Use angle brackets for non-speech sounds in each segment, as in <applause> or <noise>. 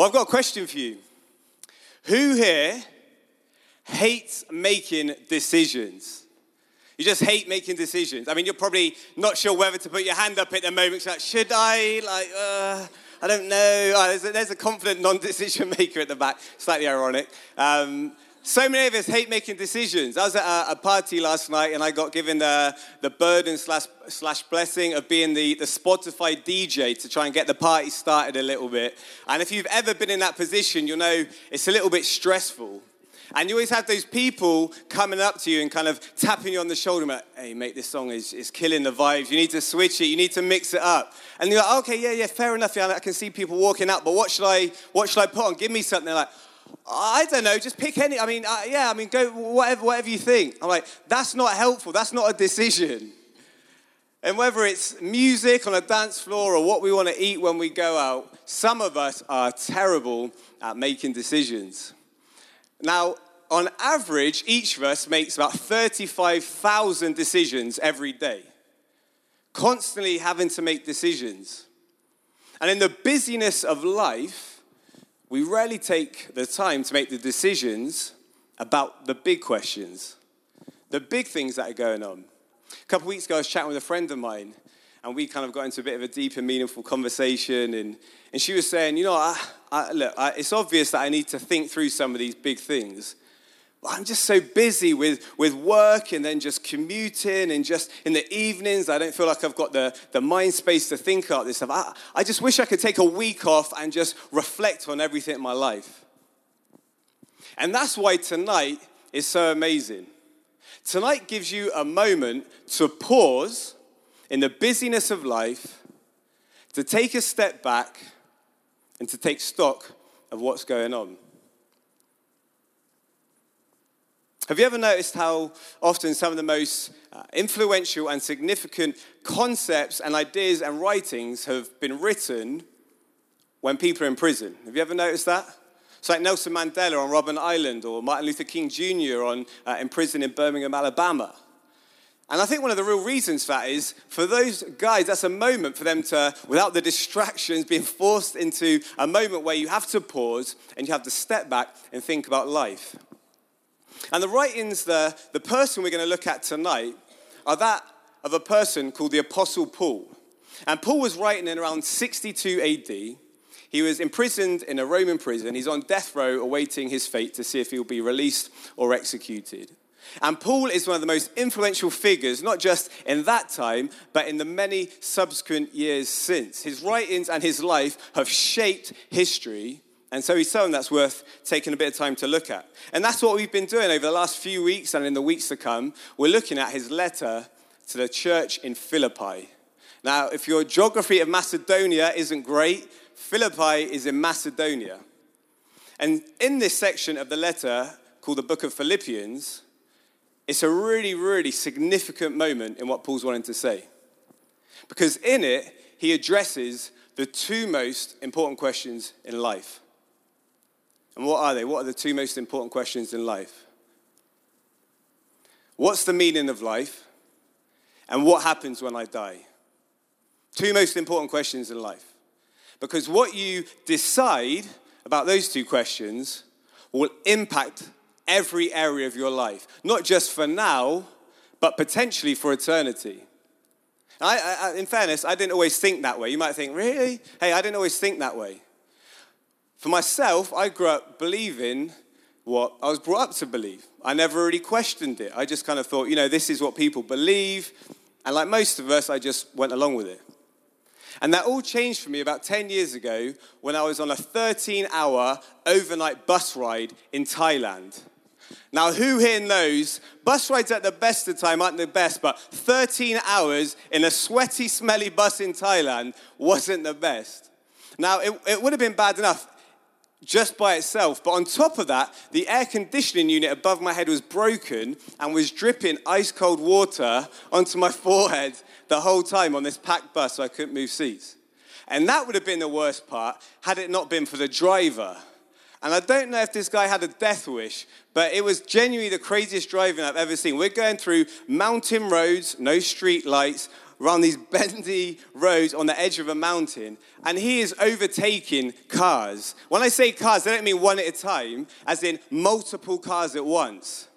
Well, I've got a question for you. Who here hates making decisions? You just hate making decisions. I mean, you're probably not sure whether to put your hand up at the moment. Like, should I? Like, uh, I don't know. Oh, there's, a, there's, a, confident non-decision <laughs> maker at the back. Slightly ironic. Um, so many of us hate making decisions. I was at a, party last night and I got given the, the burden slash, slash blessing of being the, the Spotify DJ to try and get the party started a little bit. And if you've ever been in that position, you'll know it's a little bit stressful. And you always have those people coming up to you and kind of tapping you on the shoulder, like, hey, mate, this song is, is killing the vibes. You need to switch it. You need to mix it up. And you're like, okay, yeah, yeah, fair enough. Yeah, I can see people walking out, but what should I, what should I put on? Give me something. They're like, I don't know, just pick any. I mean, uh, yeah, I mean, go whatever, whatever you think. I'm like, that's not helpful. That's not a decision. And whether it's music on a dance floor or what we want to eat when we go out, some of us are terrible at making decisions. Now, on average, each of us makes about 35,000 decisions every day, constantly having to make decisions. And in the busyness of life, we rarely take the time to make the decisions about the big questions, the big things that are going on. A couple of weeks ago, I was chatting with a friend of mine, and we kind of got into a bit of a deep and meaningful conversation. And, and she was saying, You know, I, I, look, I, it's obvious that I need to think through some of these big things. I'm just so busy with, with work and then just commuting and just in the evenings, I don't feel like I've got the, the mind space to think about this stuff. I, I just wish I could take a week off and just reflect on everything in my life. And that's why tonight is so amazing. Tonight gives you a moment to pause in the busyness of life, to take a step back, and to take stock of what's going on. Have you ever noticed how often some of the most uh, influential and significant concepts and ideas and writings have been written when people are in prison? Have you ever noticed that? It's like Nelson Mandela on Robben Island or Martin Luther King Jr. On, uh, in prison in Birmingham, Alabama. And I think one of the real reasons for that is for those guys, that's a moment for them to, without the distractions, being forced into a moment where you have to pause and you have to step back and think about life. And the writings, the, the person we're going to look at tonight, are that of a person called the Apostle Paul. And Paul was writing in around 62 AD. He was imprisoned in a Roman prison. He's on death row awaiting his fate to see if he'll be released or executed. And Paul is one of the most influential figures, not just in that time, but in the many subsequent years since. His writings and his life have shaped history, and so he's someone that's worth taking a bit of time to look at. And that's what we've been doing over the last few weeks and in the weeks to come. We're looking at his letter to the church in Philippi. Now, if your geography of Macedonia isn't great, Philippi is in Macedonia. And in this section of the letter called the book of Philippians, it's a really, really significant moment in what Paul's wanting to say. Because in it, he addresses the two most important questions in life. And what are they? What are the two most important questions in life? What's the meaning of life? And what happens when I die? Two most important questions in life. Because what you decide about those two questions will impact every area of your life, not just for now, but potentially for eternity. I, I, in fairness, I didn't always think that way. You might think, really? Hey, I didn't always think that way. For myself, I grew up believing what I was brought up to believe. I never really questioned it. I just kind of thought, you know, this is what people believe. And like most of us, I just went along with it. And that all changed for me about 10 years ago when I was on a 13 hour overnight bus ride in Thailand. Now, who here knows bus rides at the best of time aren't the best, but 13 hours in a sweaty, smelly bus in Thailand wasn't the best. Now, it, it would have been bad enough just by itself. But on top of that, the air conditioning unit above my head was broken and was dripping ice cold water onto my <laughs> forehead the whole time on this packed bus so I couldn't move seats. And that would have been the worst part had it not been for the driver. And I don't know if this guy had a death wish, but it was genuinely the craziest driving I've ever seen. We're going through mountain roads, no street lights, around these bendy roads on the edge of a mountain, and he is overtaking cars. When I say cars, I don't mean one at a time, as in multiple cars at once.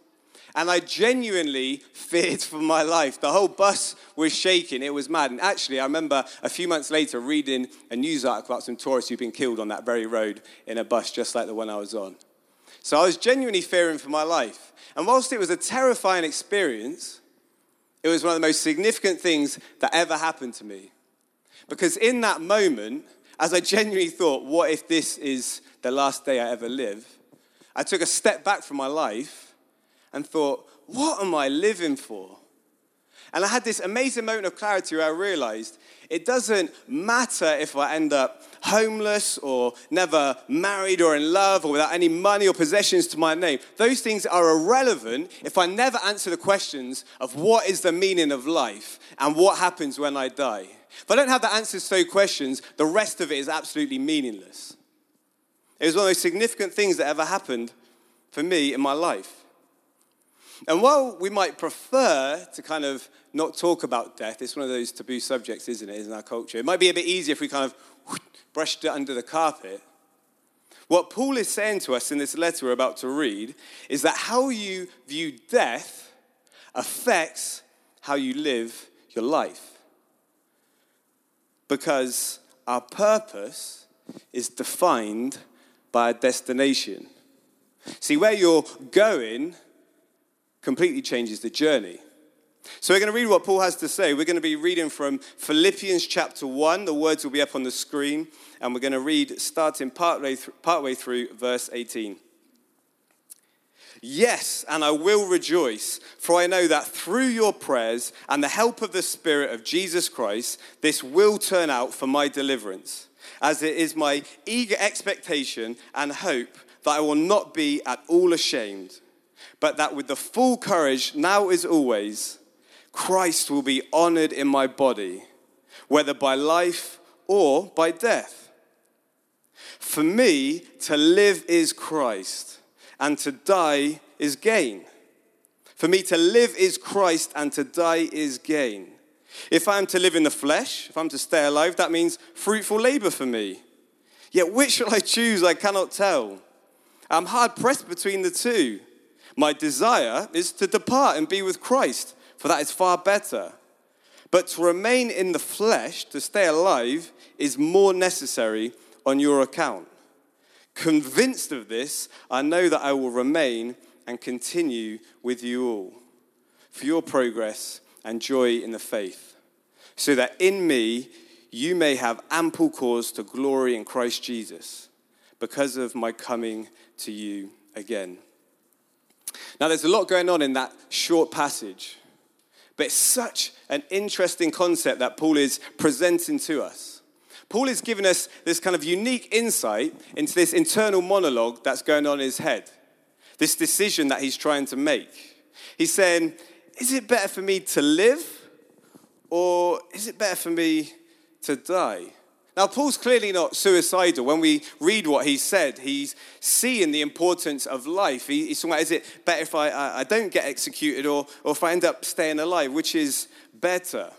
And I genuinely feared for my life. The whole bus was shaking. It was mad. And actually, I remember a few months later reading a news article about some tourists who'd been killed on that very road in a bus, just like the one I was on. So I was genuinely fearing for my life. And whilst it was a terrifying experience, it was one of the most significant things that ever happened to me. Because in that moment, as I genuinely thought, what if this is the last day I ever live? I took a step back from my life and thought, what am I living for? And I had this amazing moment of clarity where I realized it doesn't matter if I end up homeless or never married or in love or without any money or possessions to my name. Those things are irrelevant if I never answer the questions of what is the meaning of life and what happens when I die. If I don't have the answers to those questions, the rest of it is absolutely meaningless. It was one of the most significant things that ever happened for me in my life. And while we might prefer to kind of not talk about death, it's one of those taboo subjects, isn't it, in our culture? It might be a bit easier if we kind of <sniffs> brushed it under the carpet. What Paul is saying to us in this letter we're about to read is that how you view death affects how you live your life. Because our purpose is defined by a destination. See, where you're going completely changes the journey. So we're going to read what Paul has to say. We're going to be reading from Philippians chapter 1. The words will be up on the screen. And we're going to read starting partway, th- partway through verse 18. Yes, and I will rejoice, for I know that through your prayers and the help of the Spirit of Jesus Christ, this will turn out for my deliverance, as it is my eager expectation and hope that I will not be at all ashamed but that with the full courage, now as always, Christ will be honored in my body, whether by life or by death. For me, to live is Christ, and to die is gain. For me, to live is Christ, and to die is gain. If I'm to live in the flesh, if I'm to stay alive, that means fruitful labor for me. Yet which shall I choose? I cannot tell. I'm hard pressed between the two. My desire is to depart and be with Christ, for that is far better. But to remain in the flesh, to stay alive, is more necessary on your account. Convinced of this, I know that I will remain and continue with you all for your progress and joy in the faith, so that in me you may have ample cause to glory in Christ Jesus because of my coming to you again. Now, there's a lot going on in that short passage, but it's such an interesting concept that Paul is presenting to us. Paul is giving us this kind of unique insight into this internal monologue that's going on in his head, this decision that he's trying to make. He's saying, Is it better for me to live or is it better for me to die? Now, Paul's clearly not suicidal. When we read what he said, he's seeing the importance of life. He, he's talking about, is it better if I, I, I don't get executed or, or if I end up staying alive? Which is better?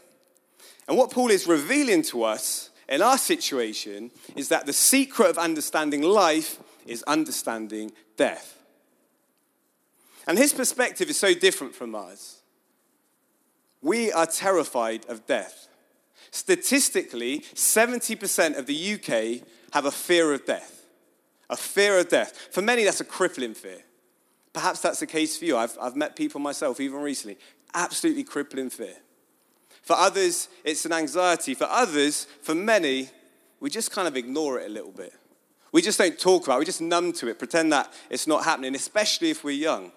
And what Paul is revealing to us in our situation is that the secret of understanding life is understanding death. And his perspective is so different from ours. We are terrified of death. Statistically, 70% of the UK have a fear of death. A fear of death. For many, that's a crippling fear. Perhaps that's the case for you. I've, I've met people myself, even recently, absolutely crippling fear. For others, it's an anxiety. For others, for many, we just kind of ignore it a little bit. We just don't talk about it, we just numb to it, pretend that it's not happening, especially if we're young.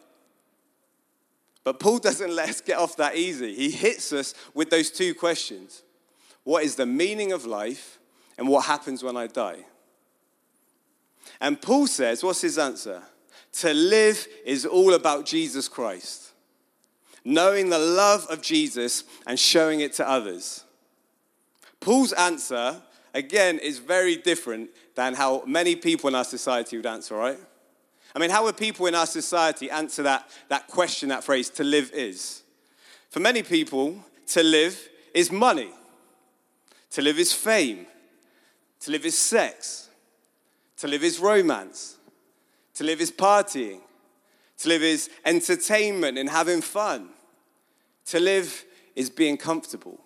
But Paul <laughs> doesn't let us get off that easy. He hits us with those two questions what is the meaning of life, and what happens when I die. And Paul says, what's his answer? To live is all about Jesus Christ, knowing the love of Jesus and showing it to others. Paul's answer, again, is very different than how many people in our society would answer, right? I mean, how would people in our society answer that, that question, that phrase, to live is? For many people, to live is money. To live is fame. To live is sex. To live is romance. To live is partying. To live is entertainment and having fun. To live is being comfortable.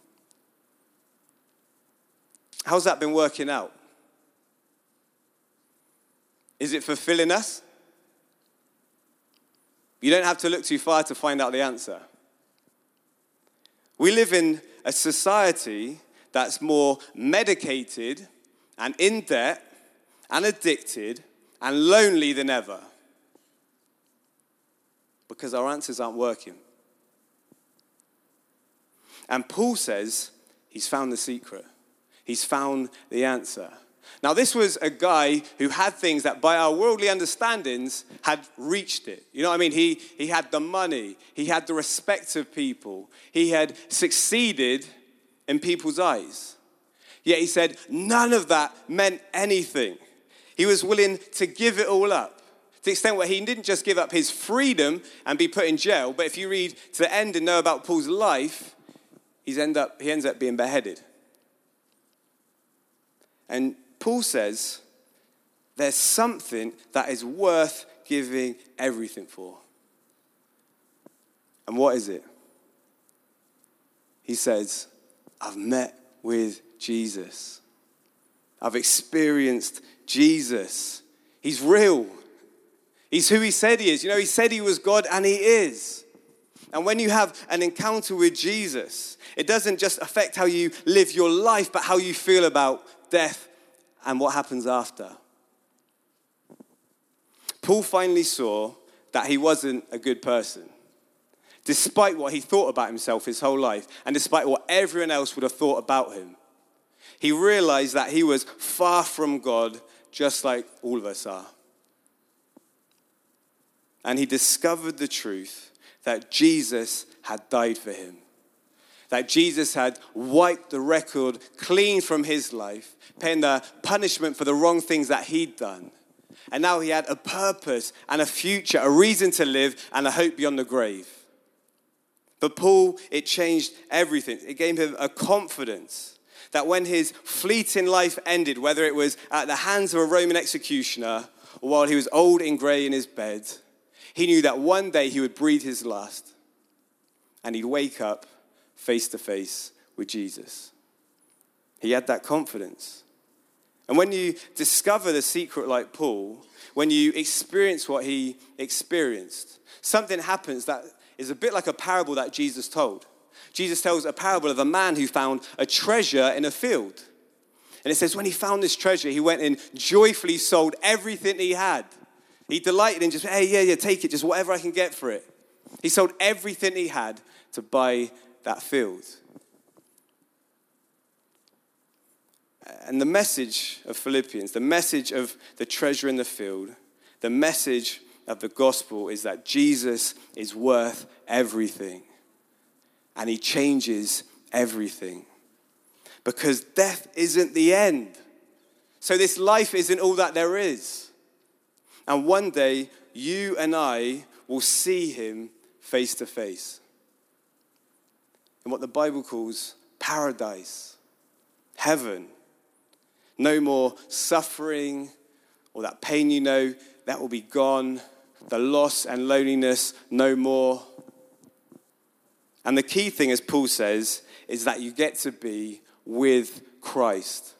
How's that been working out? Is it fulfilling us? You don't have to look too far to find out the answer. We live in a society that's more medicated and in debt and addicted and lonely than ever because our answers aren't working. And Paul says he's found the secret, he's found the answer. Now, this was a guy who had things that, by our worldly understandings, had reached it. You know what I mean? He, he had the money, he had the respect of people, he had succeeded in people's eyes. Yet he said none of that meant anything. He was willing to give it all up. To the extent where he didn't just give up his freedom and be put in jail, but if you read to the end and know about Paul's life, he's end up, he ends up being beheaded. And Paul says there's something that is worth giving everything for. And what is it? He says, I've met with Jesus. I've experienced Jesus. He's real. He's who he said he is. You know, he said he was God and he is. And when you have an encounter with Jesus, it doesn't just affect how you live your life, but how you feel about death and what happens after. Paul finally saw that he wasn't a good person. Despite what he thought about himself his whole life, and despite what everyone else would have thought about him, he realized that he was far from God, just like all of us are. And he discovered the truth that Jesus had died for him that Jesus had wiped the record clean from his life, paying the punishment for the wrong things that he'd done. And now he had a purpose and a future, a reason to live, and a hope beyond the grave. But Paul, it changed everything. It gave him a confidence that when his fleeting life ended, whether it was at the hands of a Roman executioner or while he was old and grey in his bed, he knew that one day he would breathe his last and he'd wake up face to face with Jesus. He had that confidence. And when you discover the secret like Paul, when you experience what he experienced, something happens that is a bit like a parable that Jesus told. Jesus tells a parable of a man who found a treasure in a field. And it says, when he found this treasure, he went and joyfully sold everything he had. He delighted in just, hey, yeah, yeah, take it, just whatever I can get for it. He sold everything he had to buy that field. And the message of Philippians, the message of the treasure in the field, the message of the gospel is that Jesus is worth everything and he changes everything. Because death isn't the end. So this life isn't all that there is. And one day, you and I will see him face to face in what the Bible calls paradise, heaven. No more suffering or that pain you know, that will be gone. The loss and loneliness, no more. And the key thing, as Paul says, is that you get to be with Christ.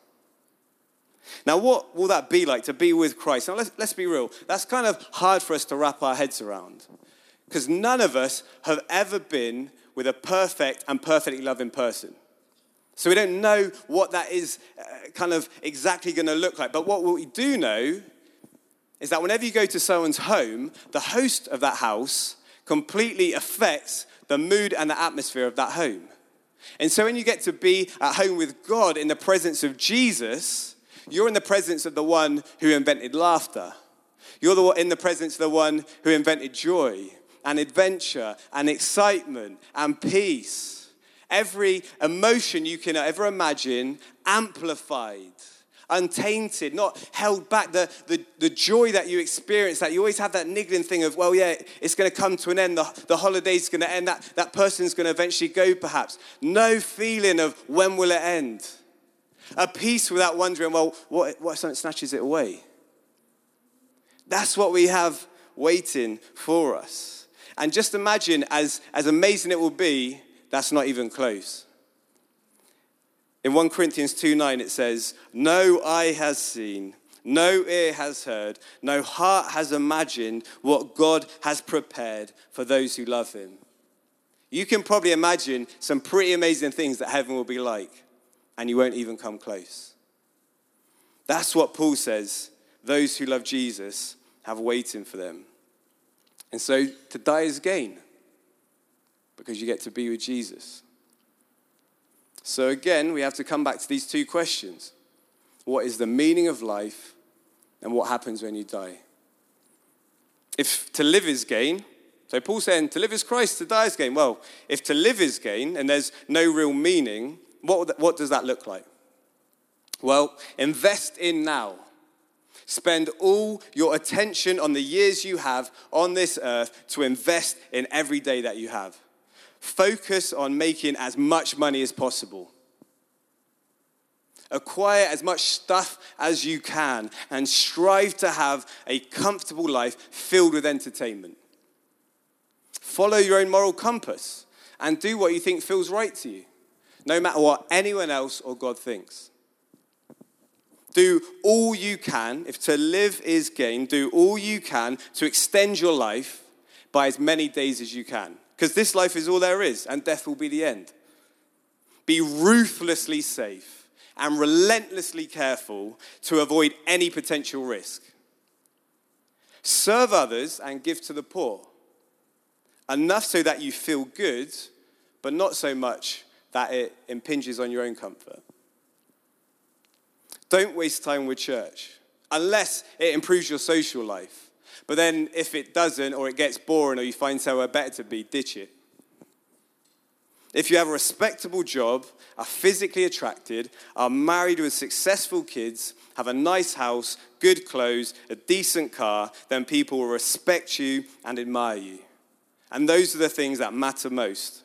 Now, what will that be like to be with Christ? Now, let's, let's be real. That's kind of hard for us to wrap our heads around because none of us have ever been with a perfect and perfectly loving person. So we don't know what that is uh, kind of exactly going to look like. But what we do know is that whenever you go to someone's home, the host of that house completely affects the mood and the atmosphere of that home. And so when you get to be at home with God in the presence of Jesus, you're in the presence of the one who invented laughter. You're in the presence of the one who invented joy and adventure and excitement and peace. Every emotion you can ever imagine amplified. Untainted, not held back. The, the, the joy that you experience, that you always have that niggling thing of, well, yeah, it's going to come to an end. The, the holiday's going to end. That, that person's going to eventually go, perhaps. No feeling of when will it end. A peace without wondering, well, what, what if something snatches it away? That's what we have waiting for us. And just imagine, as, as amazing it will be, that's not even close. In 1 Corinthians 2 9, it says, No eye has seen, no ear has heard, no heart has imagined what God has prepared for those who love him. You can probably imagine some pretty amazing things that heaven will be like, and you won't even come close. That's what Paul says those who love Jesus have waiting for them. And so to die is gain because you get to be with Jesus. So again, we have to come back to these two questions What is the meaning of life, and what happens when you die? If to live is gain, so Paul's saying to live is Christ, to die is gain. Well, if to live is gain and there's no real meaning, what, what does that look like? Well, invest in now. Spend all your attention on the years you have on this earth to invest in every day that you have. Focus on making as much money as possible. Acquire as much stuff as you can and strive to have a comfortable life filled with entertainment. Follow your own moral compass and do what you think feels right to you, no matter what anyone else or God thinks. Do all you can, if to live is gain, do all you can to extend your life by as many days as you can. Because this life is all there is, and death will be the end. Be ruthlessly safe and relentlessly careful to avoid any potential risk. Serve others and give to the poor. Enough so that you feel good, but not so much that it impinges on your own comfort. Don't waste time with church unless it improves your social life. But then if it doesn't, or it gets boring, or you find somewhere better to be, ditch it. If you have a respectable job, are physically attracted, are married with successful kids, have a nice house, good clothes, a decent car, then people will respect you and admire you. And those are the things that matter most.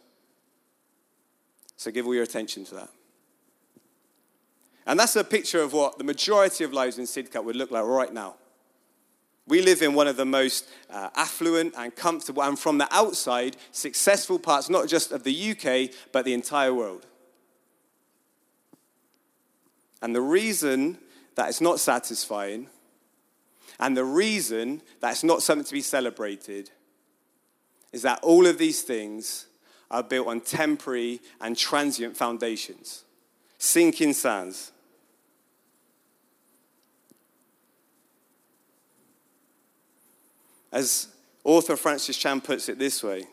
So give all your attention to that. And that's a picture of what the majority of lives in Sidcup would look like right now. We live in one of the most uh, affluent and comfortable, and from the outside, successful parts, not just of the UK, but the entire world. And the reason that it's not satisfying, and the reason that it's not something to be celebrated, is that all of these things are built on temporary and transient foundations, sinking sands. As author Francis Chan puts it this way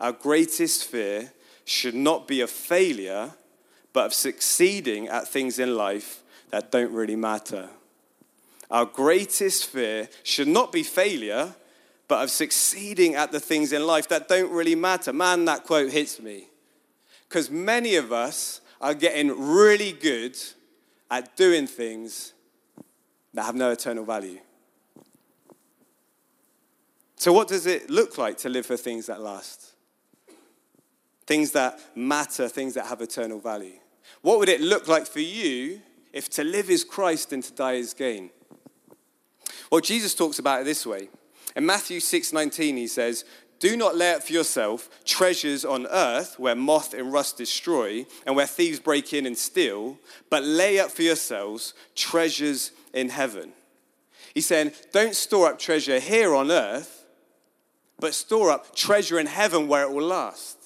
Our greatest fear should not be of failure, but of succeeding at things in life that don't really matter. Our greatest fear should not be failure, but of succeeding at the things in life that don't really matter. Man, that quote hits me. Because many of us are getting really good at doing things that have no eternal value. So, what does it look like to live for things that last? Things that matter, things that have eternal value. What would it look like for you if to live is Christ and to die is gain? Well, Jesus talks about it this way. In Matthew 6:19 he says, "Do not lay up for yourself treasures on earth where moth and rust destroy and where thieves break in and steal, but lay up for yourselves treasures in heaven." He's saying, "Don't store up treasure here on earth, but store up treasure in heaven where it will last.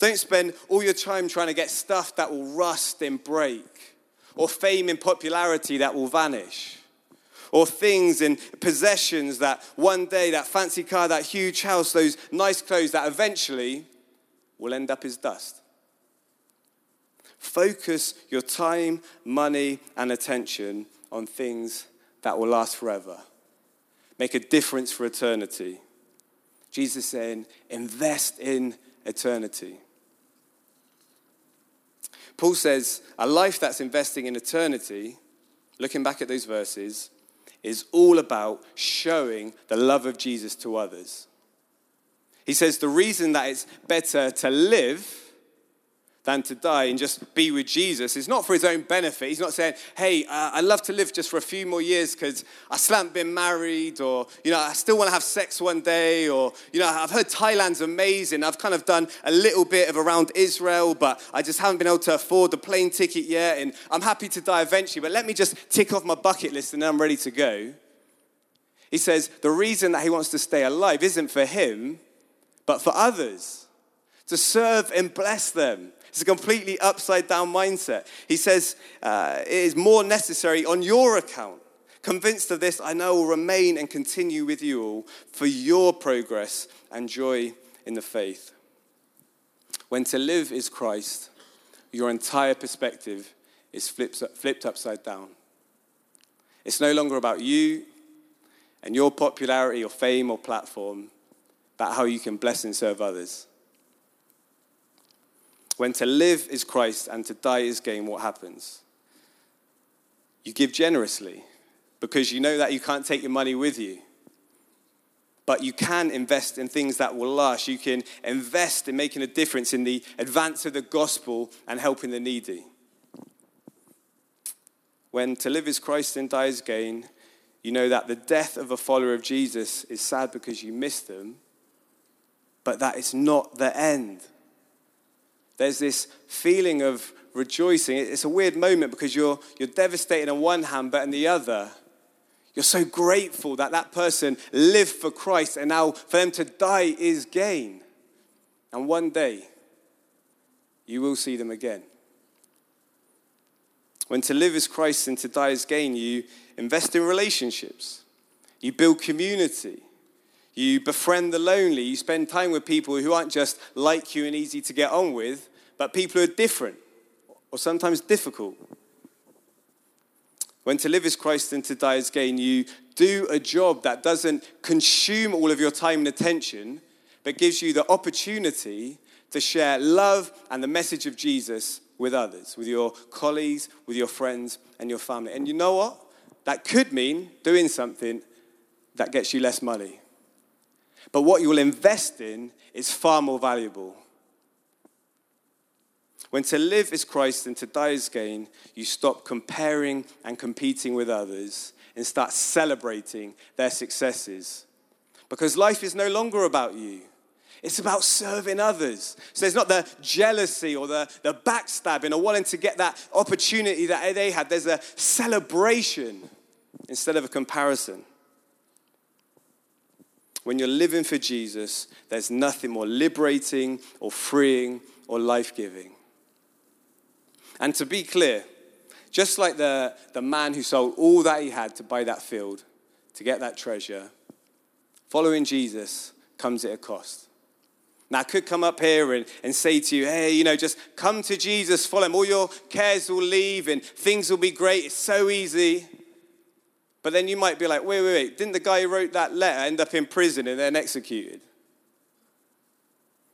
Don't spend all your time trying to get stuff that will rust and break, or fame and popularity that will vanish, or things and possessions that one day, that fancy car, that huge house, those nice clothes that eventually will end up as dust. Focus your time, money, and attention on things that will last forever. Make a difference for eternity. Jesus saying, invest in eternity. Paul says, a life that's investing in eternity looking back at those verses, is all about showing the love of Jesus to others. He says the reason that it's better to live than to die and just be with Jesus is not for his own benefit. He's not saying, hey, uh, I'd love to live just for a few more years because I still haven't been married or, you know, I still want to have sex one day or, you know, I've heard Thailand's amazing. I've kind of done a little bit of around Israel, but I just haven't been able to afford the plane ticket yet and I'm happy to die eventually, but let me just tick off my bucket list and then I'm ready to go. He says the reason that he wants to stay alive isn't for him, but for others, to serve and bless them it's a completely upside down mindset. He says uh, it is more necessary on your account. Convinced of this, I know will remain and continue with you all for your progress and joy in the faith. When to live is Christ, your entire perspective is flipped, flipped upside down. It's no longer about you and your popularity or fame or platform, but how you can bless and serve others. When to live is Christ and to die is gain, what happens? You give generously because you know that you can't take your money with you. But you can invest in things that will last. You can invest in making a difference in the advance of the gospel and helping the needy. When to live is Christ and die is gain, you know that the death of a follower of Jesus is sad because you miss them, but that is not the end there's this feeling of rejoicing. It's a weird moment because you're, you're devastated on one hand, but on the other, you're so grateful that that person lived for Christ and now for them to die is gain. And one day, you will see them again. When to live is Christ and to die is gain, you invest in relationships, you build community, you befriend the lonely, you spend time with people who aren't just like you and easy to get on with, but people who are different or sometimes difficult. When to live is Christ and to die is gain, you do a job that doesn't consume all of your time and attention, but gives you the opportunity to share love and the message of Jesus with others, with your colleagues, with your friends, and your family. And you know what? That could mean doing something that gets you less money. But what you will invest in is far more valuable. When to live is Christ and to die is gain, you stop comparing and competing with others and start celebrating their successes. Because life is no longer about you. It's about serving others. So there's not the jealousy or the, the backstabbing or wanting to get that opportunity that they had. There's a celebration instead of a comparison. When you're living for Jesus, there's nothing more liberating or freeing or life giving. And to be clear, just like the, the man who sold all that he had to buy that field, to get that treasure, following Jesus comes at a cost. Now, I could come up here and, and say to you, hey, you know, just come to Jesus, follow him. All your cares will leave and things will be great. It's so easy. But then you might be like, wait, wait, wait. Didn't the guy who wrote that letter end up in prison and then executed?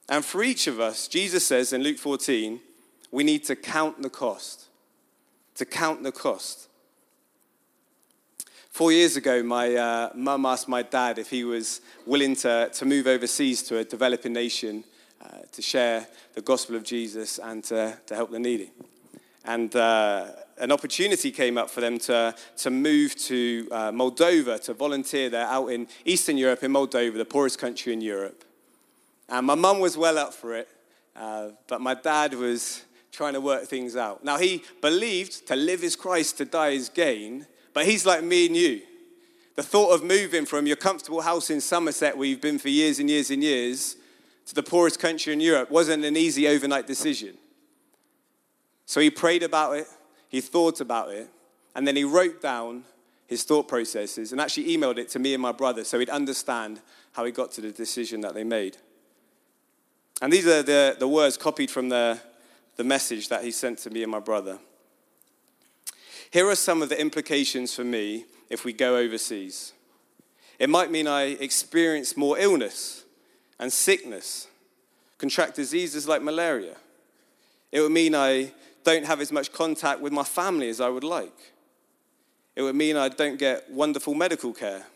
And for each of us, Jesus says in Luke 14, we need to count the cost. To count the cost. Four years ago, my uh, mum asked my dad if he was willing to, to move overseas to a developing nation uh, to share the gospel of Jesus and to, to help the needy. And uh, an opportunity came up for them to, to move to uh, Moldova to volunteer there out in Eastern Europe, in Moldova, the poorest country in Europe. And my mum was well up for it, uh, but my dad was trying to work things out. Now, he believed to live is Christ, to die is gain, but he's like me and you. The thought of moving from your comfortable house in Somerset, where you've been for years and years and years, to the poorest country in Europe wasn't an easy overnight decision. So he prayed about it, he thought about it, and then he wrote down his thought processes and actually emailed it to me and my brother so he'd understand how he got to the decision that they made. And these are the, the words copied from the, the message that he sent to me and my brother. Here are some of the implications for me if we go overseas. It might mean I experience more illness and sickness, contract diseases like malaria. It would mean I don't have as much contact with my family as I would like. It would mean I don't get wonderful medical care.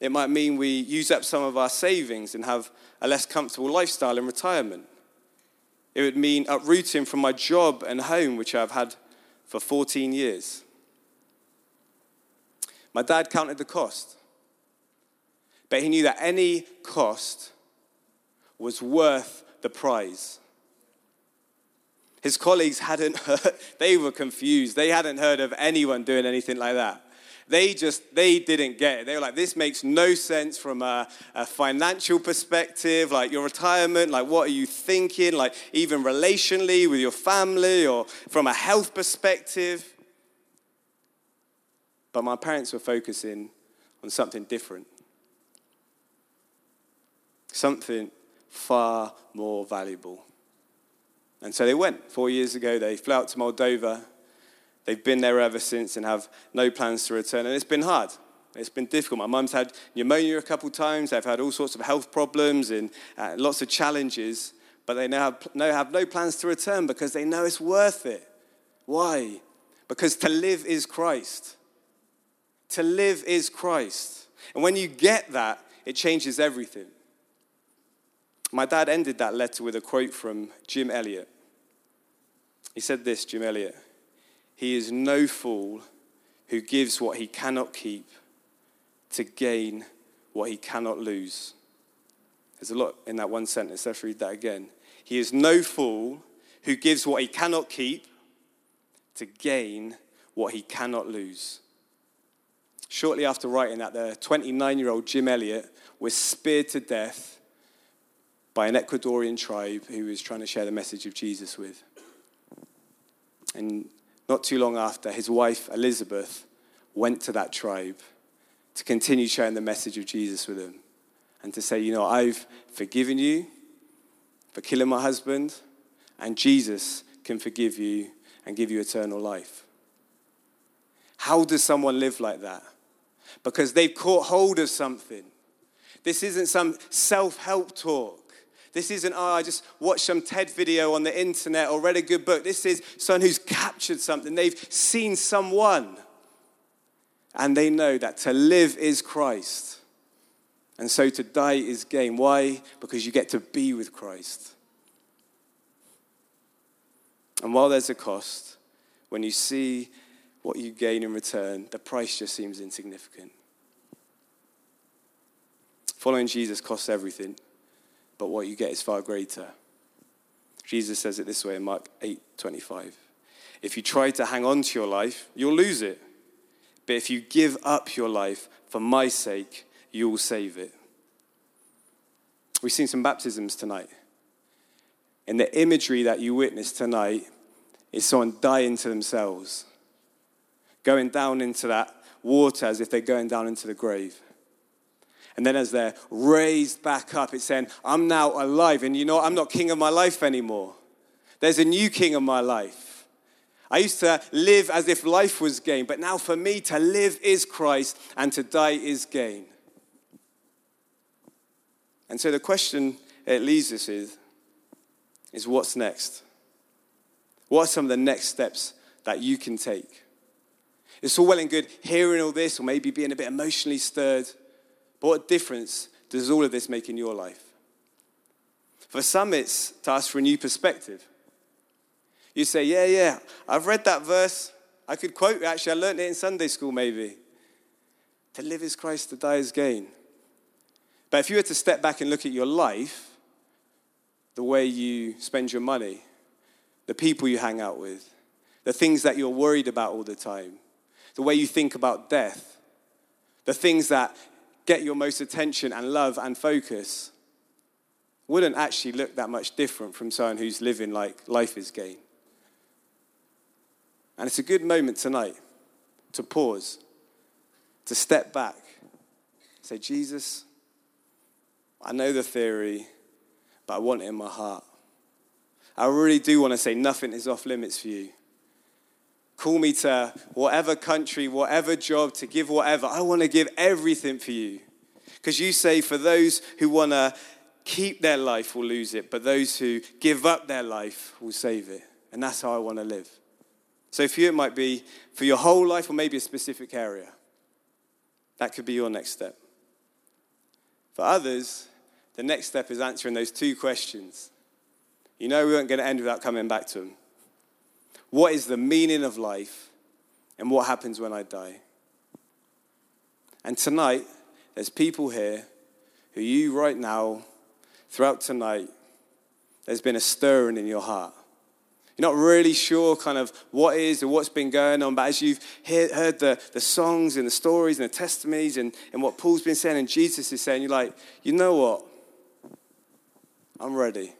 It might mean we use up some of our savings and have a less comfortable lifestyle in retirement. It would mean uprooting from my job and home, which I've had for 14 years. My dad counted the cost, but he knew that any cost was worth the prize. His colleagues hadn't <laughs> heard, they were confused. They hadn't heard of anyone doing anything like that. They just, they didn't get it. They were like, this makes no sense from a, a financial perspective, like your retirement, like what are you thinking, like even relationally with your family or from a health perspective. But my parents were focusing on something different, something far more valuable. And so they went. Four years ago, they flew out to Moldova. They've been there ever since and have no plans to return. And it's been hard. It's been difficult. My mum's had pneumonia a couple of times. They've had all sorts of health problems and uh, lots of challenges. But they now have, have no plans to return because they know it's worth it. Why? Because to live is Christ. To live is Christ. And when you get that, it changes everything. My dad ended that letter with a quote from Jim Elliot. He said this Jim Elliot, He is no fool who gives what he cannot keep to gain what he cannot lose. There's a lot in that one sentence. Let's read that again. He is no fool who gives what he cannot keep to gain what he cannot lose. Shortly after writing that, the 29 year old Jim Elliot was speared to death by an Ecuadorian tribe who was trying to share the message of Jesus with. And not too long after, his wife, Elizabeth, went to that tribe to continue sharing the message of Jesus with them and to say, you know, I've forgiven you for killing my husband, and Jesus can forgive you and give you eternal life. How does someone live like that? Because they've caught hold of something. This isn't some self help talk. This isn't, oh, I just watched some TED video on the internet or read a good book. This is someone who's captured something. They've seen someone. And they know that to live is Christ. And so to die is gain. Why? Because you get to be with Christ. And while there's a cost, when you see what you gain in return, the price just seems insignificant. Following Jesus costs everything but what you get is far greater. Jesus says it this way in Mark 8 25. If you try to hang on to your life, you'll lose it. But if you give up your life for my sake, you will save it. We've seen some baptisms tonight. And the imagery that you witnessed tonight is someone dying to themselves, going down into that water as if they're going down into the grave. And then as they're raised back up, it's saying, I'm now alive. And you know, I'm not king of my life anymore. There's a new king of my life. I used to live as if life was gain, but now for me to live is Christ and to die is gain. And so the question it leaves us is, is what's next? What are some of the next steps that you can take? It's all well and good hearing all this or maybe being a bit emotionally stirred. But what difference does all of this make in your life? For some, it's to ask for a new perspective. You say, Yeah, yeah, I've read that verse. I could quote it. Actually, I learned it in Sunday school, maybe. To live is Christ, to die is gain. But if you were to step back and look at your life, the way you spend your money, the people you hang out with, the things that you're worried about all the time, the way you think about death, the things that get your most attention and love and focus wouldn't actually look that much different from someone who's living like life is gain. And it's a good moment tonight to pause, to step back, say, Jesus, I know the theory, but I want it in my heart. I really do want to say nothing is off limits for you. Call me to whatever country, whatever job, to give whatever. I want to give everything for you. Because you say, for those who want to keep their life will lose it, but those who give up their life will save it. And that's how I want to live. So for you, it might be for your whole life or maybe a specific area. That could be your next step. For others, the next step is answering those two questions. You know, we weren't going to end without coming back to them. What is the meaning of life, and what happens when I die? And tonight, there's people here who you right now, throughout tonight, there's been a stirring in your heart. You're not really sure kind of what is or what's been going on, but as you've heard the, the songs and the stories and the testimonies and, and what Paul's been saying and Jesus is saying, you're like, you know what? I'm ready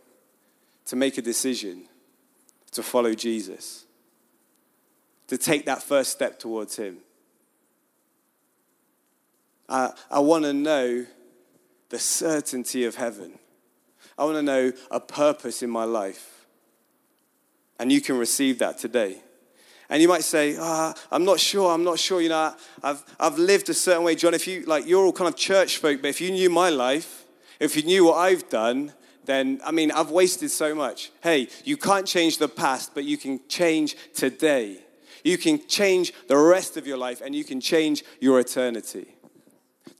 to make a decision to follow Jesus, to take that first step towards Him. I, I want to know the certainty of heaven. I want to know a purpose in my life. And you can receive that today. And you might say, oh, I'm not sure, I'm not sure. You know, I've, I've lived a certain way. John, if you, like, you're all kind of church folk, but if you knew my life, if you knew what I've done, then, I mean, I've wasted so much. Hey, you can't change the past, but you can change today. You can change the rest of your life and you can change your eternity.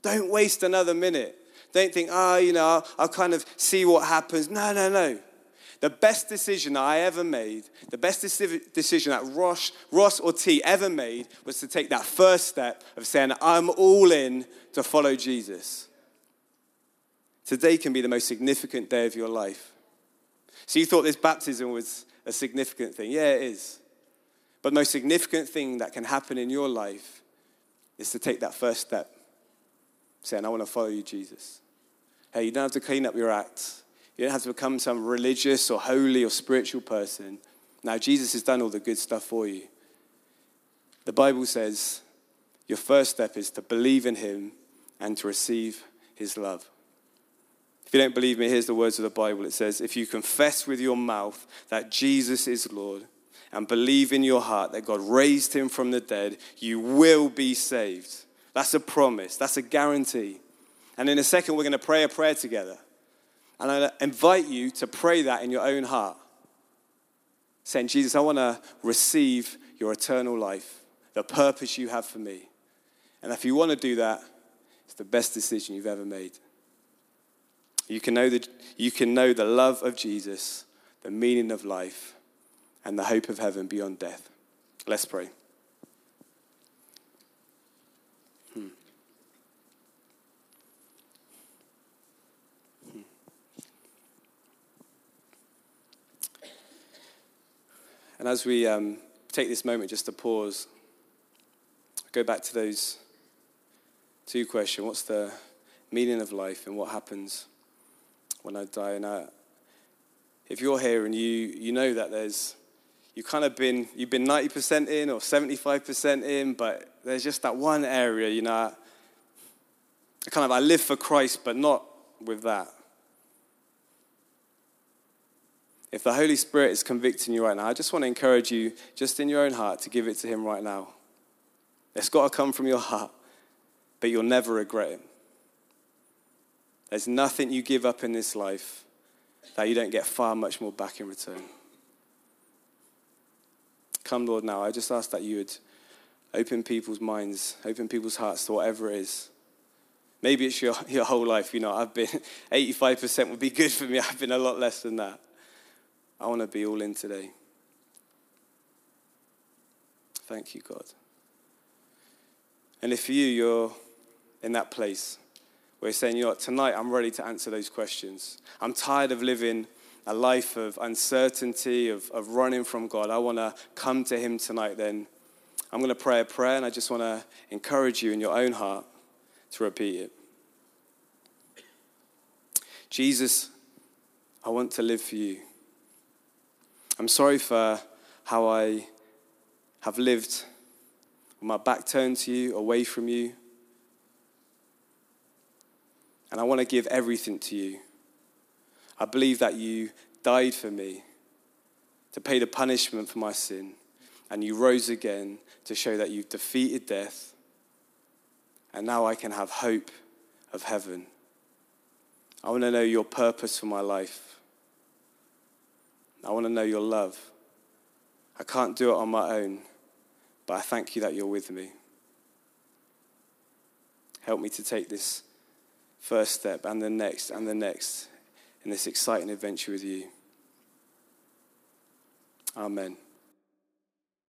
Don't waste another minute. Don't think, oh, you know, I'll, I'll kind of see what happens. No, no, no. The best decision I ever made, the best decision that Ross, Ross or T ever made was to take that first step of saying, I'm all in to follow Jesus. Today can be the most significant day of your life. So you thought this baptism was a significant thing. Yeah, it is. But the most significant thing that can happen in your life is to take that first step, saying, I want to follow you, Jesus. Hey, you don't have to clean up your act. You don't have to become some religious or holy or spiritual person. Now, Jesus has done all the good stuff for you. The Bible says your first step is to believe in Him and to receive His love. If you don't believe me, here's the words of the Bible. It says, If you confess with your mouth that Jesus is Lord and believe in your heart that God raised him from the dead, you will be saved. That's a promise, that's a guarantee. And in a second, we're going to pray a prayer together. And I invite you to pray that in your own heart, saying, Jesus, I want to receive your eternal life, the purpose you have for me. And if you want to do that, it's the best decision you've ever made. You can know the, you can know the love of Jesus, the meaning of life, and the hope of heaven beyond death. Let's pray. Hmm. And as we um, take this moment just to pause, go back to those two questions. What's the meaning of life and what happens when I die. And I, if you're here and you, you know that there's, you've kind of been, you've been 90% in or 75% in, but there's just that one area, you know, I, kind of, I live for Christ, but not with that. If the Holy Spirit is convicting you right now, I just want to encourage you, just in your own heart, to give it to Him right now. It's got to come from your heart, but you'll never regret it. There's nothing you give up in this life that you don't get far much more back in return. Come, Lord, now. I just ask that you would open people's minds, open people's hearts to whatever it is. Maybe it's your, your whole life. You know, I've been <laughs> 85% would be good for me. I've been a lot less than that. I want to be all in today. Thank you, God. And if you, you're in that place we're saying, you know tonight I'm ready to answer those questions. I'm tired of living a life of uncertainty, of, of running from God. I want to come to Him tonight, then I'm going to pray a prayer, and I just want to encourage you in your own heart to repeat it. Jesus, I want to live for you. I'm sorry for how I have lived with my back turned to you, away from you. And I want to give everything to you. I believe that you died for me to pay the punishment for my sin, and you rose again to show that you've defeated death, and now I can have hope of heaven. I want to know your purpose for my life. I want to know your love. I can't do it on my own. But I thank you that you're with me. Help me to take this first step and the next and the next in this exciting adventure with you. Amen.